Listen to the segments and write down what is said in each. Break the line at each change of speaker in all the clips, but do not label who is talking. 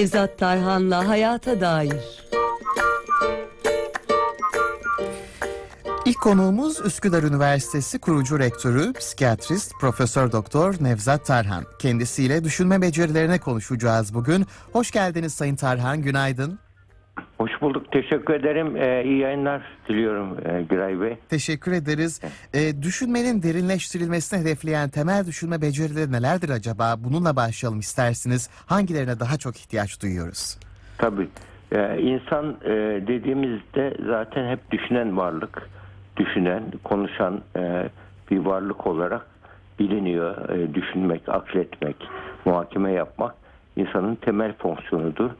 Nevzat Tarhan'la Hayata Dair.
İlk konuğumuz Üsküdar Üniversitesi kurucu rektörü, psikiyatrist Profesör Doktor Nevzat Tarhan. Kendisiyle düşünme becerilerine konuşacağız bugün. Hoş geldiniz Sayın Tarhan, günaydın.
Hoş bulduk. Teşekkür ederim. Ee, iyi yayınlar diliyorum e, Güray Bey.
Teşekkür ederiz. Ee, düşünmenin derinleştirilmesini hedefleyen temel düşünme becerileri nelerdir acaba? Bununla başlayalım isterseniz. Hangilerine daha çok ihtiyaç duyuyoruz?
Tabii. Ee, insan e, dediğimizde zaten hep düşünen varlık. Düşünen, konuşan e, bir varlık olarak biliniyor. E, düşünmek, akletmek, muhakeme yapmak insanın temel fonksiyonudur.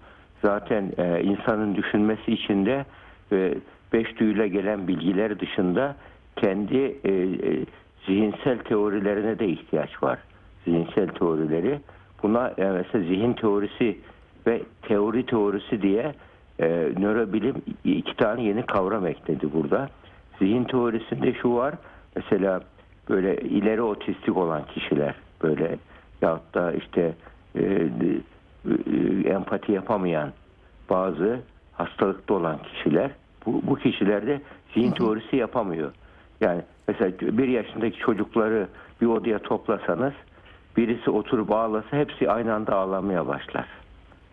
Zaten e, insanın düşünmesi için de e, beş duyuyla gelen bilgiler dışında kendi e, e, zihinsel teorilerine de ihtiyaç var. Zihinsel teorileri. Buna e, mesela zihin teorisi ve teori teorisi diye e, nörobilim iki tane yeni kavram ekledi burada. Zihin teorisinde şu var. Mesela böyle ileri otistik olan kişiler böyle yahut da işte e, empati yapamayan bazı hastalıkta olan kişiler bu, bu kişilerde zihin teorisi yapamıyor. Yani mesela bir yaşındaki çocukları bir odaya toplasanız birisi oturup ağlasa hepsi aynı anda ağlamaya başlar.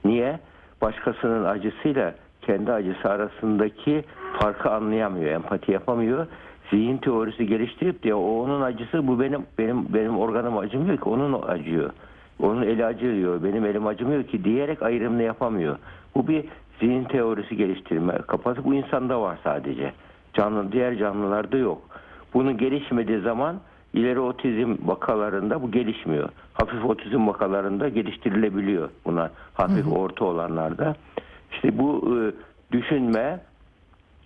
Niye? Başkasının acısıyla kendi acısı arasındaki farkı anlayamıyor, empati yapamıyor. Zihin teorisi geliştirip diye o onun acısı bu benim benim benim organım acımıyor ki onun acıyor. Onun eli acıyor, benim elim acımıyor ki diyerek ayrımını yapamıyor. Bu bir zihin teorisi geliştirme kafası bu insanda var sadece. Canlı diğer canlılarda yok. Bunun gelişmediği zaman ileri otizm vakalarında bu gelişmiyor. Hafif otizm vakalarında geliştirilebiliyor buna hafif hı hı. orta olanlarda. İşte bu e, düşünme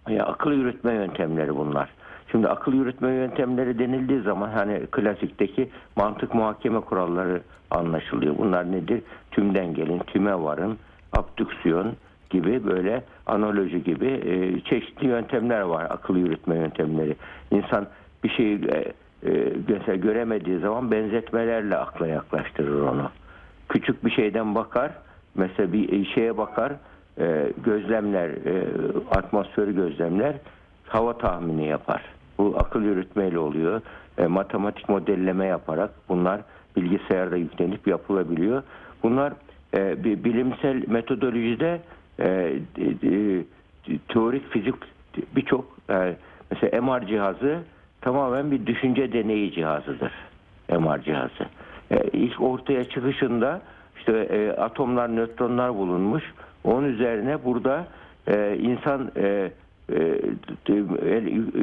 ya akıl yürütme yöntemleri bunlar. Şimdi akıl yürütme yöntemleri denildiği zaman hani klasikteki mantık muhakeme kuralları anlaşılıyor. Bunlar nedir? Tümden gelin, tüme varın, abdüksiyon gibi böyle analoji gibi e, çeşitli yöntemler var akıl yürütme yöntemleri. İnsan bir şeyi e, e, mesela göremediği zaman benzetmelerle akla yaklaştırır onu. Küçük bir şeyden bakar, mesela bir şeye bakar, e, gözlemler, e, atmosferi gözlemler, hava tahmini yapar. Bu akıl yürütmeyle oluyor. E, matematik modelleme yaparak bunlar bilgisayarda yüklenip yapılabiliyor. Bunlar e, bir bilimsel metodolojide e, e, teorik fizik birçok e, mesela MR cihazı tamamen bir düşünce deneyi cihazıdır. MR cihazı. E, ilk ortaya çıkışında işte e, atomlar, nötronlar bulunmuş. Onun üzerine burada e, insan e,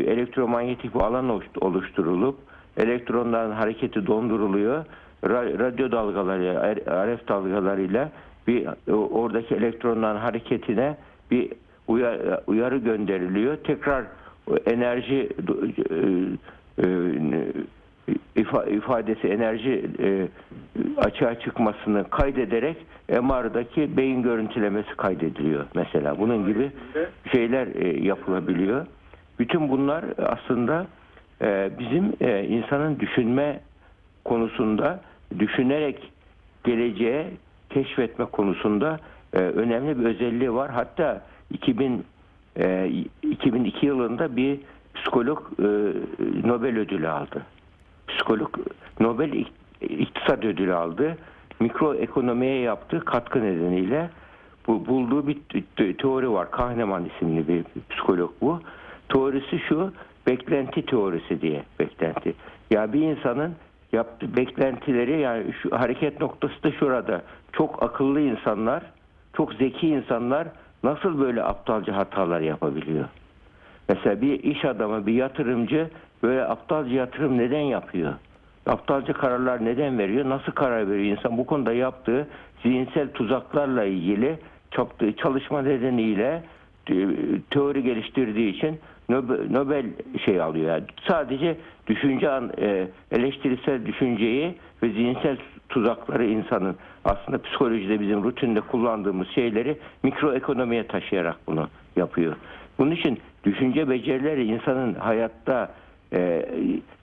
elektromanyetik bir alan oluşturulup elektronların hareketi donduruluyor. Radyo dalgaları, RF dalgalarıyla bir oradaki elektronların hareketine bir uyarı gönderiliyor. Tekrar enerji e, ifadesi enerji açığa çıkmasını kaydederek MR'daki beyin görüntülemesi kaydediliyor mesela. Bunun gibi şeyler e, yapılabiliyor. Bütün bunlar aslında e, bizim e, insanın düşünme konusunda düşünerek geleceğe keşfetme konusunda önemli bir özelliği var. Hatta 2000 2002 yılında bir psikolog Nobel ödülü aldı. Psikolog Nobel iktisat ödülü aldı mikroekonomiye yaptığı katkı nedeniyle bu bulduğu bir teori var. Kahneman isimli bir psikolog bu. Teorisi şu, beklenti teorisi diye beklenti. Ya bir insanın yaptığı beklentileri yani şu hareket noktası da şurada. Çok akıllı insanlar, çok zeki insanlar nasıl böyle aptalca hatalar yapabiliyor? Mesela bir iş adamı, bir yatırımcı böyle aptalca yatırım neden yapıyor? aptalca kararlar neden veriyor? Nasıl karar veriyor insan? Bu konuda yaptığı zihinsel tuzaklarla ilgili yaptığı çalışma nedeniyle e, teori geliştirdiği için Nobel, şey alıyor. Yani sadece düşünce e, eleştirisel düşünceyi ve zihinsel tuzakları insanın aslında psikolojide bizim rutinde kullandığımız şeyleri mikroekonomiye taşıyarak bunu yapıyor. Bunun için düşünce becerileri insanın hayatta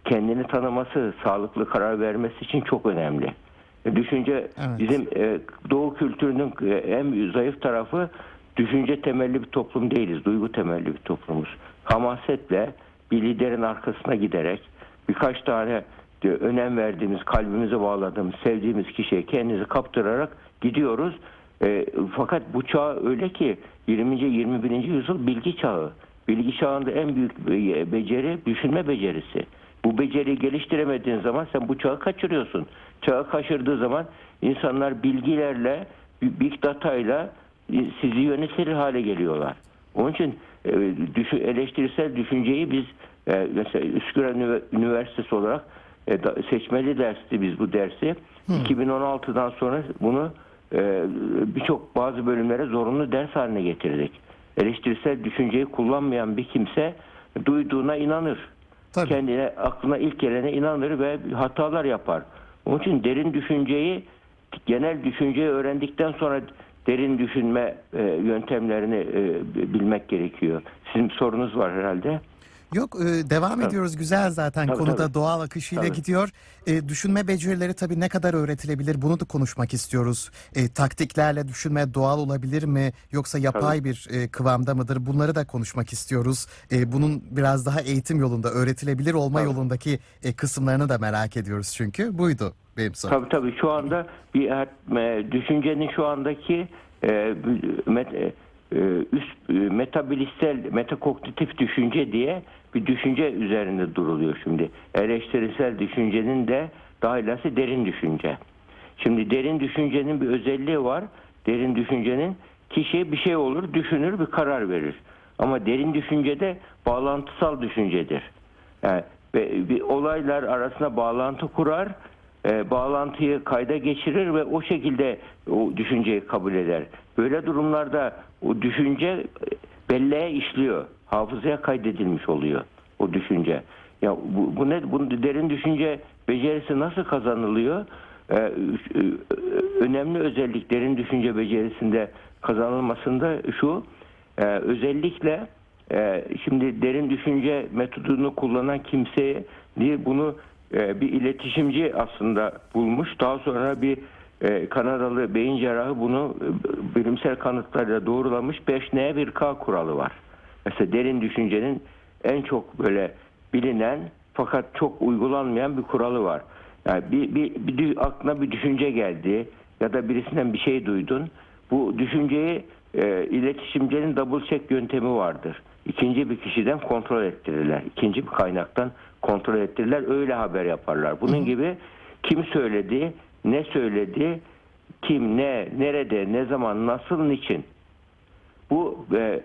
kendini tanıması, sağlıklı karar vermesi için çok önemli. E, Düşünce
Evet.
bizim e, Doğu kültürünün e, en zayıf tarafı düşünce temelli bir toplum değiliz. Duygu temelli bir toplumuz. Hamasetle bir liderin arkasına giderek birkaç tane önem verdiğimiz, kalbimize bağladığımız, sevdiğimiz kişiye kendimizi kaptırarak gidiyoruz. E, fakat bu çağ öyle ki 20. 21. yüzyıl bilgi çağı. Bilgi çağında en büyük be- beceri düşünme becerisi. Bu beceriyi geliştiremediğin zaman sen bu çağı kaçırıyorsun. Çağı kaçırdığı zaman insanlar bilgilerle, big datayla e, sizi yönetir hale geliyorlar. Onun için e, eleştirisel düşünceyi biz e, mesela Üsküdar Ünivers- Üniversitesi olarak seçmeli dersti biz bu dersi. 2016'dan sonra bunu birçok bazı bölümlere zorunlu ders haline getirdik. Eleştirisel düşünceyi kullanmayan bir kimse duyduğuna inanır.
Tabii.
Kendine aklına ilk gelene inanır ve hatalar yapar. Onun için derin düşünceyi genel düşünceyi öğrendikten sonra derin düşünme e, yöntemlerini e, bilmek gerekiyor. Sizin sorunuz var herhalde.
Yok e, devam ediyoruz güzel zaten
Tabii,
konuda
tabii.
doğal akışıyla
Tabii.
gidiyor. E, düşünme becerileri tabii ne kadar öğretilebilir bunu da konuşmak istiyoruz. E, taktiklerle düşünme doğal olabilir mi yoksa yapay bir e, kıvamda mıdır bunları da konuşmak istiyoruz. E, bunun biraz daha eğitim yolunda öğretilebilir olma
Tabii.
yolundaki e, kısımlarını da merak ediyoruz çünkü buydu benim sorum.
Tabii tabii şu anda bir e, düşüncenin şu andaki e, met, e, üst metabilistel metakognitif düşünce diye bir düşünce üzerinde duruluyor şimdi. Eleştirisel düşüncenin de daha derin düşünce. Şimdi derin düşüncenin bir özelliği var. Derin düşüncenin kişi bir şey olur, düşünür, bir karar verir. Ama derin düşüncede bağlantısal düşüncedir. Yani ve bir olaylar arasında bağlantı kurar, e, bağlantıyı kayda geçirir ve o şekilde o düşünceyi kabul eder. Böyle durumlarda o düşünce e, belleğe işliyor, hafızaya kaydedilmiş oluyor o düşünce. Ya bu, bu ne? Bu derin düşünce becerisi nasıl kazanılıyor? Ee, e, önemli özellik derin düşünce becerisinde kazanılmasında şu e, özellikle e, şimdi derin düşünce metodunu kullanan kimseye değil bunu e, bir iletişimci aslında bulmuş. Daha sonra bir e, Kanadalı beyin cerrahı bunu e, bilimsel kanıtlarla doğrulamış. 5N1K kuralı var. Mesela derin düşüncenin en çok böyle bilinen fakat çok uygulanmayan bir kuralı var. Yani bir, bir, bir aklına bir düşünce geldi ya da birisinden bir şey duydun. Bu düşünceyi e, iletişimcinin double check yöntemi vardır. İkinci bir kişiden kontrol ettirirler. İkinci bir kaynaktan kontrol ettirirler. Öyle haber yaparlar. Bunun gibi kim söyledi, ne söyledi, kim, ne, nerede, ne zaman, nasıl, niçin. Bu e,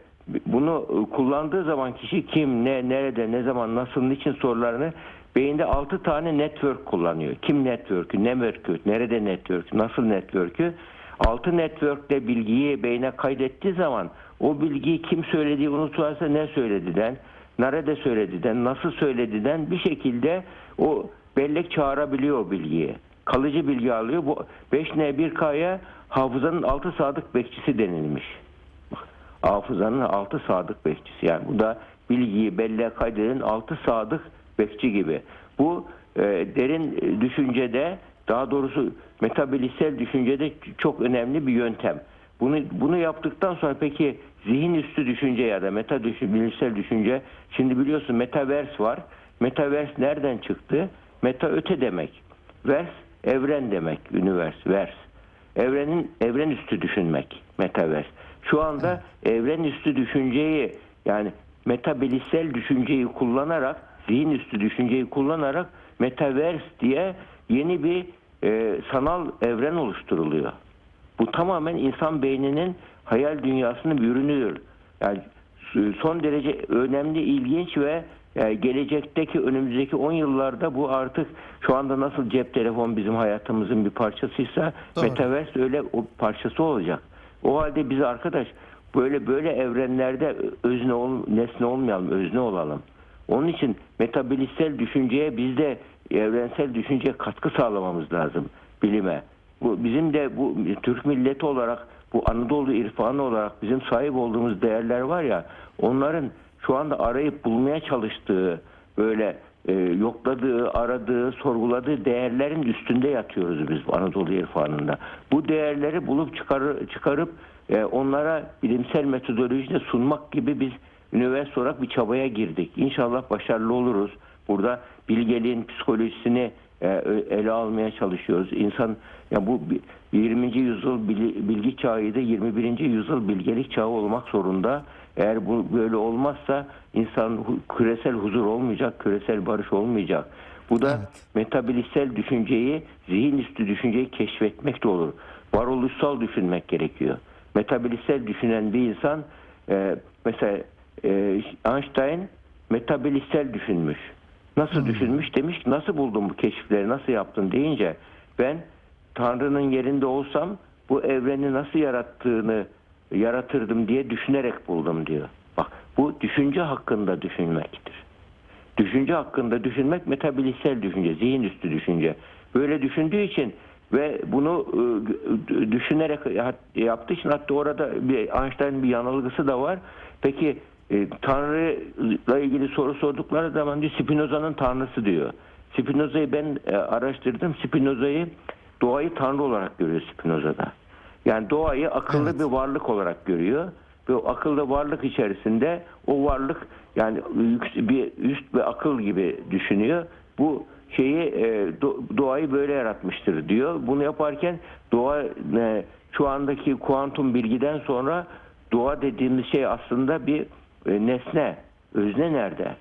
bunu kullandığı zaman kişi kim, ne, nerede, ne zaman, nasıl, niçin sorularını beyinde 6 tane network kullanıyor. Kim network'ü, ne network, nerede network, nasıl network'ü 6 network'te bilgiyi beyne kaydettiği zaman o bilgiyi kim söylediği unutursa ne söylediğinden, nerede söylediğinden, nasıl söylediğinden bir şekilde o bellek çağırabiliyor o bilgiyi. Kalıcı bilgi alıyor. Bu 5N1K'ya hafızanın altı sadık bekçisi denilmiş hafızanın altı sadık bekçisi. Yani bu da bilgiyi belleğe kaydeden altı sadık bekçi gibi. Bu e, derin düşüncede daha doğrusu metabilisel düşüncede çok önemli bir yöntem. Bunu bunu yaptıktan sonra peki zihin üstü düşünce ya da meta düşün, bilimsel düşünce şimdi biliyorsun metaverse var. Metaverse nereden çıktı? Meta öte demek. Vers evren demek. Universe, vers. Evrenin evren üstü düşünmek. Metaverse. Şu anda evren üstü düşünceyi yani metabilisel düşünceyi kullanarak zihin üstü düşünceyi kullanarak metaverse diye yeni bir e, sanal evren oluşturuluyor. Bu tamamen insan beyninin hayal dünyasının bir ürünüdür. Yani son derece önemli, ilginç ve e, gelecekteki önümüzdeki 10 yıllarda bu artık şu anda nasıl cep telefon bizim hayatımızın bir parçasıysa
Doğru.
metaverse öyle o parçası olacak. O halde biz arkadaş böyle böyle evrenlerde özne ol, nesne olmayalım, özne olalım. Onun için metabilistel düşünceye biz de evrensel düşünceye katkı sağlamamız lazım bilime. Bu bizim de bu Türk milleti olarak bu Anadolu irfanı olarak bizim sahip olduğumuz değerler var ya onların şu anda arayıp bulmaya çalıştığı böyle e, yokladığı, aradığı, sorguladığı değerlerin üstünde yatıyoruz biz Anadolu irfanında. Bu değerleri bulup çıkar, çıkarıp e, onlara bilimsel metodolojide sunmak gibi biz üniversite olarak bir çabaya girdik. İnşallah başarılı oluruz. Burada bilgeliğin psikolojisini e, ele almaya çalışıyoruz. İnsan ya bu 20. yüzyıl bilgi çağıydı, 21. yüzyıl bilgelik çağı olmak zorunda. Eğer bu böyle olmazsa insan küresel huzur olmayacak, küresel barış olmayacak. Bu da evet. metabilistsel düşünceyi, zihin üstü düşünceyi keşfetmek de olur. Varoluşsal düşünmek gerekiyor. Metabilistsel düşünen bir insan e, mesela e, Einstein metabilistsel düşünmüş. Nasıl hmm. düşünmüş demiş ki nasıl buldun bu keşifleri nasıl yaptın deyince ben Tanrı'nın yerinde olsam bu evreni nasıl yarattığını yaratırdım diye düşünerek buldum diyor. Bak bu düşünce hakkında düşünmektir. Düşünce hakkında düşünmek metabilistsel düşünce, zihin üstü düşünce. Böyle düşündüğü için ve bunu e, düşünerek yaptığı için hatta orada bir Einstein bir yanılgısı da var. Peki e, Tanrı'la ilgili soru sordukları zaman diyor Spinoza'nın Tanrısı diyor. Spinoza'yı ben e, araştırdım. Spinoza'yı doğayı Tanrı olarak görüyor Spinoza'da. Yani doğayı akıllı evet. bir varlık olarak görüyor. Ve o akıllı varlık içerisinde o varlık yani bir üst bir akıl gibi düşünüyor. Bu şeyi e, doğayı böyle yaratmıştır diyor. Bunu yaparken doğa e, şu andaki kuantum bilgiden sonra doğa dediğimiz şey aslında bir e, nesne. Özne nerede?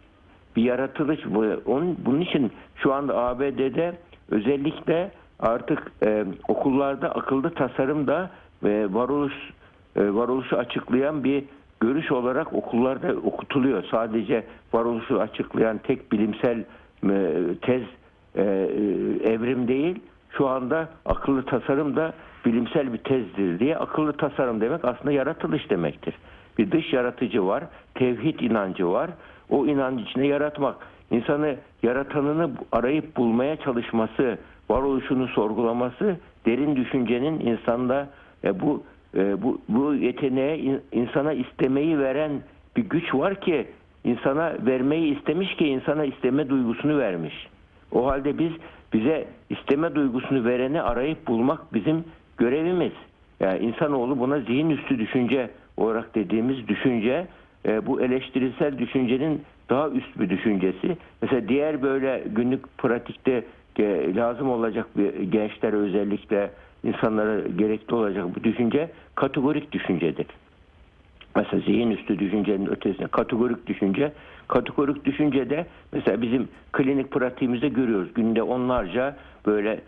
Bir yaratılış. Onun, bunun için şu anda ABD'de özellikle artık e, okullarda akıllı tasarım da e, varoluş e, varoluşu açıklayan bir görüş olarak okullarda okutuluyor. Sadece varoluşu açıklayan tek bilimsel e, tez e, e, evrim değil. Şu anda akıllı tasarım da bilimsel bir tezdir diye akıllı tasarım demek aslında yaratılış demektir. Bir dış yaratıcı var, tevhid inancı var. O inancı içine yaratmak. İnsanı yaratanını arayıp bulmaya çalışması, varoluşunu sorgulaması derin düşüncenin insanda e, bu e, bu bu yeteneğe insana istemeyi veren bir güç var ki insana vermeyi istemiş ki insana isteme duygusunu vermiş. O halde biz bize isteme duygusunu vereni arayıp bulmak bizim görevimiz. Yani insanoğlu buna zihin üstü düşünce olarak dediğimiz düşünce e, bu eleştirisel düşüncenin daha üst bir düşüncesi. Mesela diğer böyle günlük pratikte lazım olacak bir gençlere özellikle insanlara gerekli olacak bu düşünce kategorik düşüncedir. Mesela zihin üstü düşüncenin ötesinde kategorik düşünce. Kategorik düşüncede mesela bizim klinik pratiğimizde görüyoruz. Günde onlarca böyle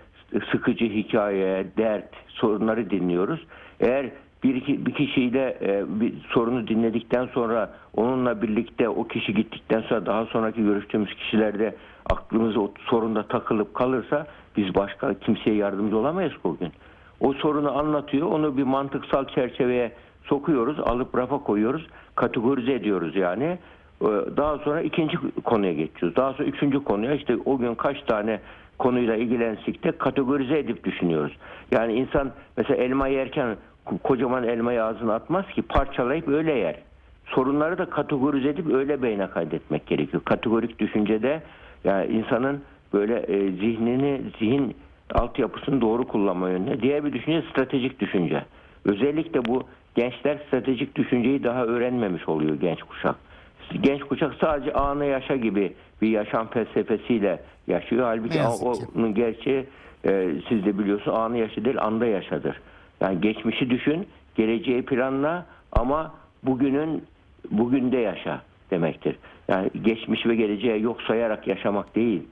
sıkıcı hikaye, dert, sorunları dinliyoruz. Eğer bir, bir kişiyle e, bir sorunu dinledikten sonra onunla birlikte o kişi gittikten sonra daha sonraki görüştüğümüz kişilerde aklımız o sorunda takılıp kalırsa biz başka kimseye yardımcı olamayız o gün. O sorunu anlatıyor, onu bir mantıksal çerçeveye sokuyoruz, alıp rafa koyuyoruz, kategorize ediyoruz yani. Ee, daha sonra ikinci konuya geçiyoruz. Daha sonra üçüncü konuya işte o gün kaç tane konuyla ilgilensek de kategorize edip düşünüyoruz. Yani insan mesela elma yerken kocaman elmayı ağzına atmaz ki parçalayıp öyle yer. Sorunları da kategorize edip öyle beyne kaydetmek gerekiyor. Kategorik düşüncede yani insanın böyle e, zihnini, zihin altyapısını doğru kullanma yönüne. Diğer bir düşünce stratejik düşünce. Özellikle bu gençler stratejik düşünceyi daha öğrenmemiş oluyor genç kuşak. Genç kuşak sadece anı yaşa gibi bir yaşam felsefesiyle yaşıyor. Halbuki onun gerçeği e, siz de biliyorsunuz anı yaşa değil anda yaşadır. Yani geçmişi düşün, geleceği planla ama bugünün bugünde yaşa demektir. Yani geçmiş ve geleceği yok sayarak yaşamak değil.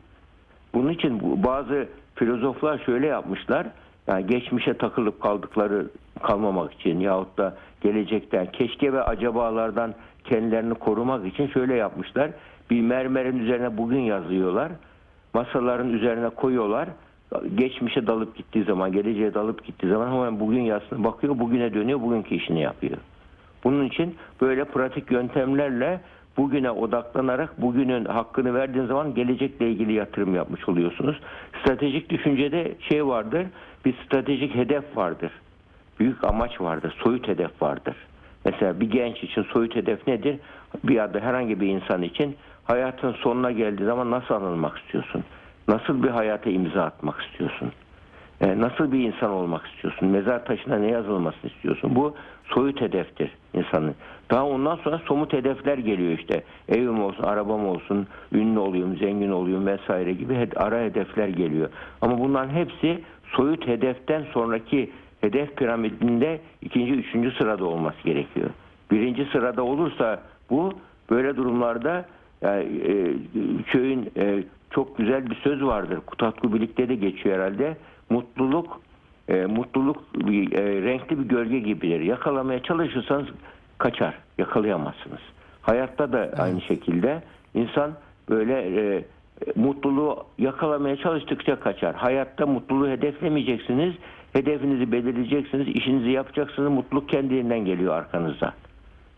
Bunun için bazı filozoflar şöyle yapmışlar. Yani geçmişe takılıp kaldıkları kalmamak için yahut da gelecekten keşke ve acabalardan kendilerini korumak için şöyle yapmışlar. Bir mermerin üzerine bugün yazıyorlar. Masaların üzerine koyuyorlar. Geçmişe dalıp gittiği zaman, geleceğe dalıp gittiği zaman hemen bugün yazsın bakıyor, bugüne dönüyor, bugünkü işini yapıyor. Bunun için böyle pratik yöntemlerle bugüne odaklanarak bugünün hakkını verdiğin zaman gelecekle ilgili yatırım yapmış oluyorsunuz. Stratejik düşüncede şey vardır, bir stratejik hedef vardır. Büyük amaç vardır, soyut hedef vardır. Mesela bir genç için soyut hedef nedir? bir ya da herhangi bir insan için hayatın sonuna geldiği zaman nasıl anılmak istiyorsun? Nasıl bir hayata imza atmak istiyorsun? E, nasıl bir insan olmak istiyorsun? Mezar taşına ne yazılmasını istiyorsun? Bu soyut hedeftir insanın. Daha ondan sonra somut hedefler geliyor işte. Evim olsun, arabam olsun, ünlü olayım, zengin olayım vesaire gibi ara hedefler geliyor. Ama bunların hepsi soyut hedeften sonraki hedef piramidinde ikinci, üçüncü sırada olması gerekiyor. Birinci sırada olursa bu böyle durumlarda yani, e, köyün e, çok güzel bir söz vardır. Kutatku Bilik'te de geçiyor herhalde. Mutluluk e, mutluluk bir, e, renkli bir gölge gibidir. Yakalamaya çalışırsanız kaçar. Yakalayamazsınız. Hayatta da aynı şekilde insan böyle e, mutluluğu yakalamaya çalıştıkça kaçar. Hayatta mutluluğu hedeflemeyeceksiniz. Hedefinizi belirleyeceksiniz. işinizi yapacaksınız. Mutluluk kendiliğinden geliyor arkanızda.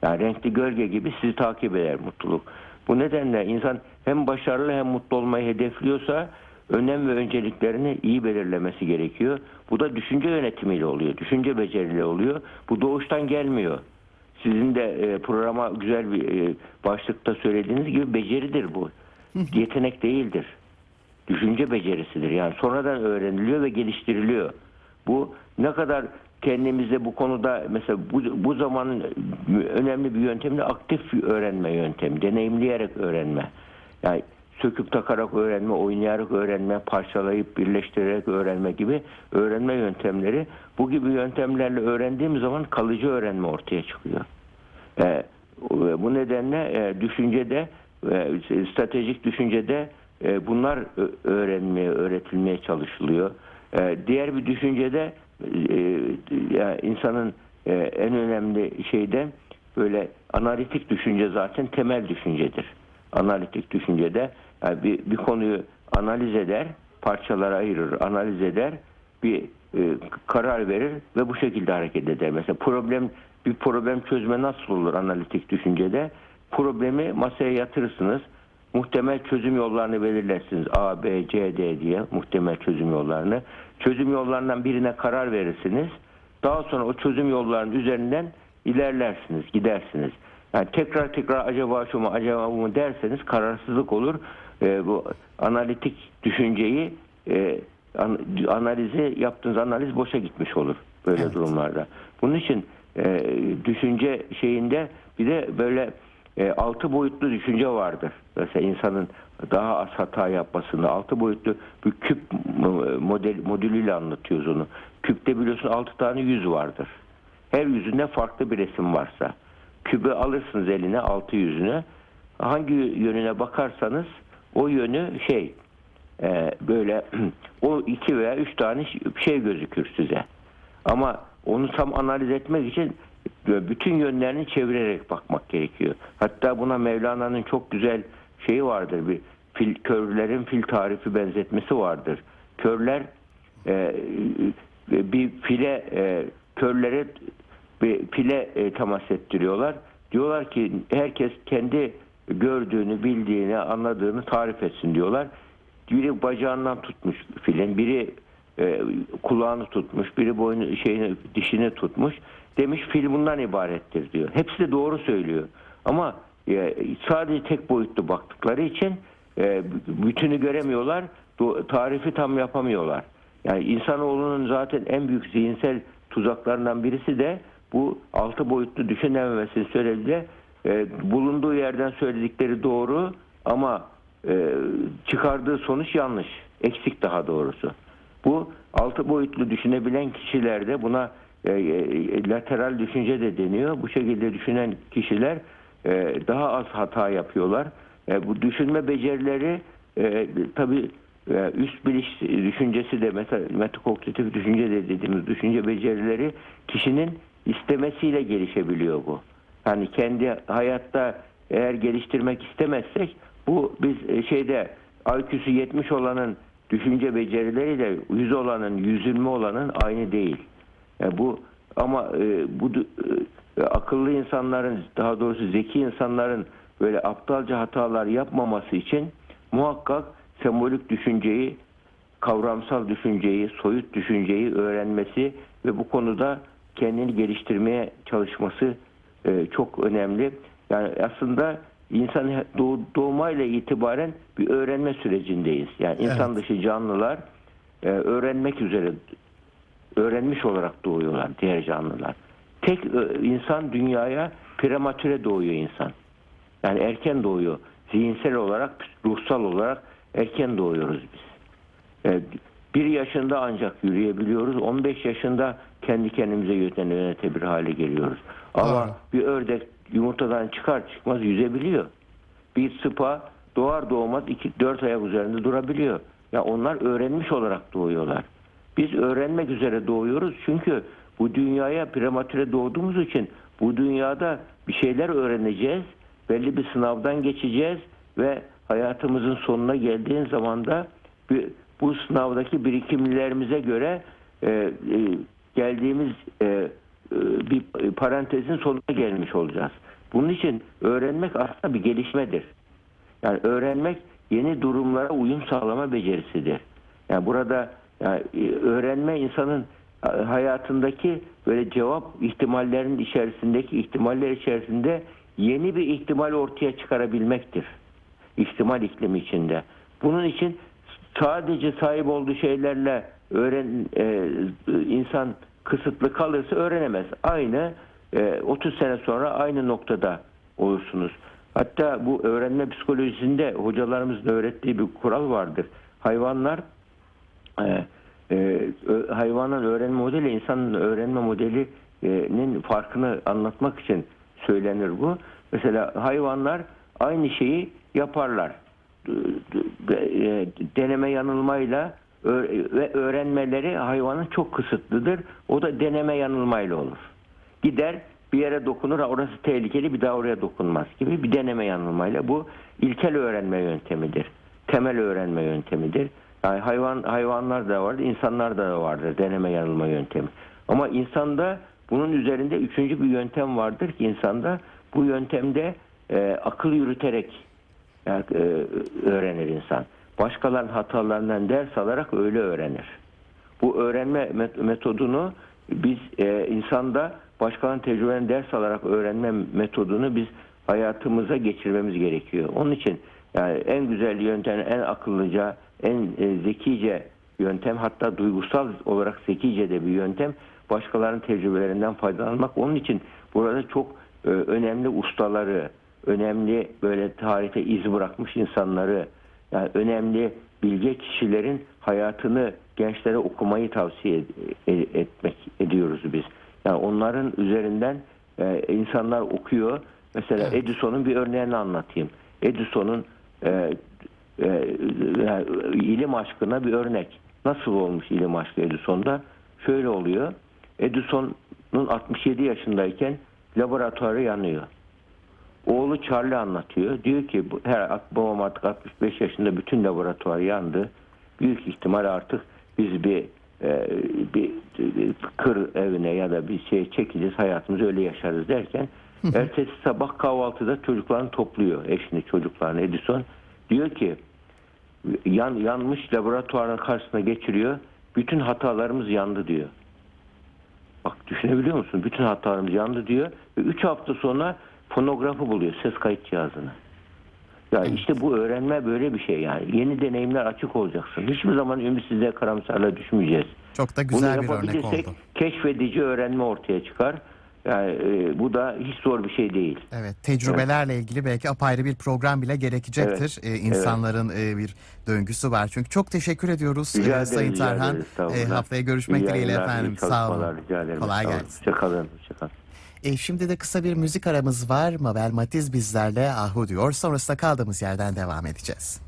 Yani renkli gölge gibi sizi takip eder mutluluk. Bu nedenle insan hem başarılı hem mutlu olmayı hedefliyorsa önem ve önceliklerini iyi belirlemesi gerekiyor. Bu da düşünce yönetimiyle oluyor. Düşünce beceriyle oluyor. Bu doğuştan gelmiyor. Sizin de e, programa güzel bir e, başlıkta söylediğiniz gibi beceridir bu. Yetenek değildir. Düşünce becerisidir. Yani sonradan öğreniliyor ve geliştiriliyor. Bu ne kadar kendimizde bu konuda mesela bu, bu zamanın önemli bir yöntemi de aktif öğrenme yöntemi. Deneyimleyerek öğrenme. Yani söküp takarak öğrenme, oynayarak öğrenme, parçalayıp birleştirerek öğrenme gibi öğrenme yöntemleri. Bu gibi yöntemlerle öğrendiğim zaman kalıcı öğrenme ortaya çıkıyor. E, bu nedenle e, düşüncede, e, stratejik düşüncede e, bunlar öğrenmeye, öğretilmeye çalışılıyor. E, diğer bir düşüncede yani insanın e, en önemli şeyde böyle analitik düşünce zaten temel düşüncedir. Analitik düşüncede yani bir, bir konuyu analiz eder, parçalara ayırır, analiz eder, bir e, karar verir ve bu şekilde hareket eder. Mesela problem bir problem çözme nasıl olur analitik düşüncede? Problemi masaya yatırırsınız. Muhtemel çözüm yollarını belirlersiniz. A, B, C, D diye muhtemel çözüm yollarını. Çözüm yollarından birine karar verirsiniz. Daha sonra o çözüm yollarının üzerinden ilerlersiniz, gidersiniz. Yani tekrar tekrar acaba şu mu, acaba bu mu derseniz kararsızlık olur. Ee, bu analitik düşünceyi e, an- analizi yaptığınız analiz boşa gitmiş olur böyle
Evet.
durumlarda. Bunun için e, düşünce şeyinde bir de böyle e, altı boyutlu düşünce vardır. Mesela insanın daha az hata yapmasında altı boyutlu bir küp model modülüyle anlatıyoruz onu. Küpte biliyorsun altı tane yüz vardır. Her yüzünde farklı bir resim varsa. Kübü alırsınız eline altı yüzüne. Hangi yönüne bakarsanız o yönü şey e, böyle o iki veya üç tane şey gözükür size. Ama onu tam analiz etmek için bütün yönlerini çevirerek bakmak gerekiyor. Hatta buna Mevlana'nın çok güzel şeyi vardır. Bir fil, körlerin fil tarifi benzetmesi vardır. Körler e, bir file e, körlere bir file e, temas ettiriyorlar. Diyorlar ki herkes kendi gördüğünü, bildiğini, anladığını tarif etsin diyorlar. Biri bacağından tutmuş filin, biri e, kulağını tutmuş, biri boynu şeyini dişini tutmuş. Demiş fil bundan ibarettir diyor. Hepsi de doğru söylüyor. Ama e, sadece tek boyutlu baktıkları için e, bütünü göremiyorlar. Tarifi tam yapamıyorlar. Yani insanoğlunun zaten en büyük zihinsel tuzaklarından birisi de bu altı boyutlu düşünememesi sebebiyle e, bulunduğu yerden söyledikleri doğru ama e, çıkardığı sonuç yanlış. Eksik daha doğrusu. Bu altı boyutlu düşünebilen kişilerde buna e, e, lateral düşünce de deniyor. Bu şekilde düşünen kişiler e, daha az hata yapıyorlar. E, bu düşünme becerileri e, tabii e, üst biliş düşüncesi de mesela metakognitif düşünce de dediğimiz düşünce becerileri kişinin istemesiyle gelişebiliyor bu. Yani kendi hayatta eğer geliştirmek istemezsek bu biz e, şeyde IQ'su 70 olanın düşünce becerileriyle 100 olanın, 120 olanın aynı değil. E, bu ama e, bu e, akıllı insanların daha doğrusu zeki insanların böyle aptalca hatalar yapmaması için muhakkak sembolik düşünceyi, kavramsal düşünceyi, soyut düşünceyi öğrenmesi ve bu konuda kendini geliştirmeye çalışması e, çok önemli. Yani aslında insan doğ, doğmayla itibaren bir öğrenme sürecindeyiz. Yani insan dışı canlılar e, öğrenmek üzere öğrenmiş olarak doğuyorlar diğer canlılar. Tek e, insan dünyaya prematüre doğuyor insan. Yani erken doğuyor. Zihinsel olarak, ruhsal olarak erken doğuyoruz biz. E, bir yaşında ancak yürüyebiliyoruz. 15 yaşında kendi kendimize yönet- yönetebilir hale geliyoruz. Ama
Doğru.
bir ördek yumurtadan çıkar çıkmaz yüzebiliyor. Bir sıpa doğar doğmaz 2-4 ayak üzerinde durabiliyor. Ya onlar öğrenmiş olarak doğuyorlar. Biz öğrenmek üzere doğuyoruz çünkü bu dünyaya prematüre doğduğumuz için bu dünyada bir şeyler öğreneceğiz. Belli bir sınavdan geçeceğiz ve hayatımızın sonuna geldiğin zaman da bu sınavdaki birikimlerimize göre e, e, geldiğimiz e, e, bir parantezin sonuna gelmiş olacağız. Bunun için öğrenmek aslında bir gelişmedir. Yani öğrenmek yeni durumlara uyum sağlama becerisidir. Yani burada yani e, öğrenme insanın e, hayatındaki böyle cevap ihtimallerinin içerisindeki ihtimaller içerisinde yeni bir ihtimal ortaya çıkarabilmektir. İhtimal iklimi içinde. Bunun için sadece sahip olduğu şeylerle öğren e, insan kısıtlı kalırsa öğrenemez. Aynı e, 30 sene sonra aynı noktada olursunuz. Hatta bu öğrenme psikolojisinde hocalarımızın öğrettiği bir kural vardır. Hayvanlar e, e, hayvanın öğrenme modeli insanın öğrenme modelinin farkını anlatmak için söylenir bu. Mesela hayvanlar aynı şeyi yaparlar. E, Deneme yanılmayla ve öğrenmeleri hayvanın çok kısıtlıdır. O da deneme yanılmayla olur. Gider bir yere dokunur "Ha, orası tehlikeli bir daha oraya dokunmaz gibi bir deneme yanılmayla bu ilkel öğrenme yöntemidir. Temel öğrenme yöntemidir. Yani hayvan hayvanlar da vardır, insanlar da vardır deneme yanılma yöntemi. Ama insanda bunun üzerinde üçüncü bir yöntem vardır ki insanda bu yöntemde e, akıl yürüterek yani, e, öğrenir insan. Başkalarının hatalarından ders alarak öyle öğrenir. Bu öğrenme met- metodunu biz e, insanda başkalarının tecrübelerinden ders alarak öğrenme metodunu biz hayatımıza geçirmemiz gerekiyor. Onun için yani en güzel yöntem, en akıllıca, en e, zekice yöntem hatta duygusal olarak zekice de bir yöntem başkalarının tecrübelerinden faydalanmak. Onun için burada çok e, önemli ustaları, önemli böyle tarihte iz bırakmış insanları, yani önemli bilge kişilerin hayatını gençlere okumayı tavsiye ed- e- etmek ediyoruz biz. Yani onların üzerinden e, insanlar okuyor. Mesela
Evet.
Edison'un bir örneğini anlatayım. Edison'un e, ilim aşkına bir örnek. Nasıl olmuş ilim aşkı Edison'da? Şöyle oluyor. Edison'un 67 yaşındayken laboratuvarı yanıyor. Oğlu Charlie anlatıyor. Diyor ki her babam artık 65 yaşında bütün laboratuvar yandı. Büyük ihtimal artık biz bir e, bir, kır evine ya da bir şey çekeceğiz hayatımızı öyle yaşarız derken ertesi sabah kahvaltıda çocuklarını topluyor eşini çocuklarını Edison diyor ki yan, yanmış laboratuvarın karşısına geçiriyor bütün hatalarımız yandı diyor. Bak düşünebiliyor musun? Bütün hatalarımız yandı diyor. Ve 3 hafta sonra fonografı buluyor. Ses kayıt cihazını. Ya işte bu öğrenme böyle bir şey yani. Yeni deneyimler açık olacaksın. Hiçbir zaman ümitsizliğe karamsarlığa düşmeyeceğiz.
Çok da
Bunu
güzel bir örnek oldu.
keşfedici öğrenme ortaya çıkar. Yani e, bu da hiç zor bir şey değil.
Evet, tecrübelerle ilgili belki apayrı bir program bile gerekecektir.
Evet,
Ee, insanların e, bir döngüsü var. Çünkü çok teşekkür ediyoruz
Rica
e,
ederim,
Sayın
rica
Tarhan.
ederiz.
E, haftaya görüşmek dileğiyle efendim. Sağ olun.
Rica ederim.
Kolay gelsin.
Hoşçakalın. Hoşçakalın.
E, şimdi de kısa bir müzik aramız var. Mabel Matiz bizlerle Ahu diyor. Sonrasında kaldığımız yerden devam edeceğiz.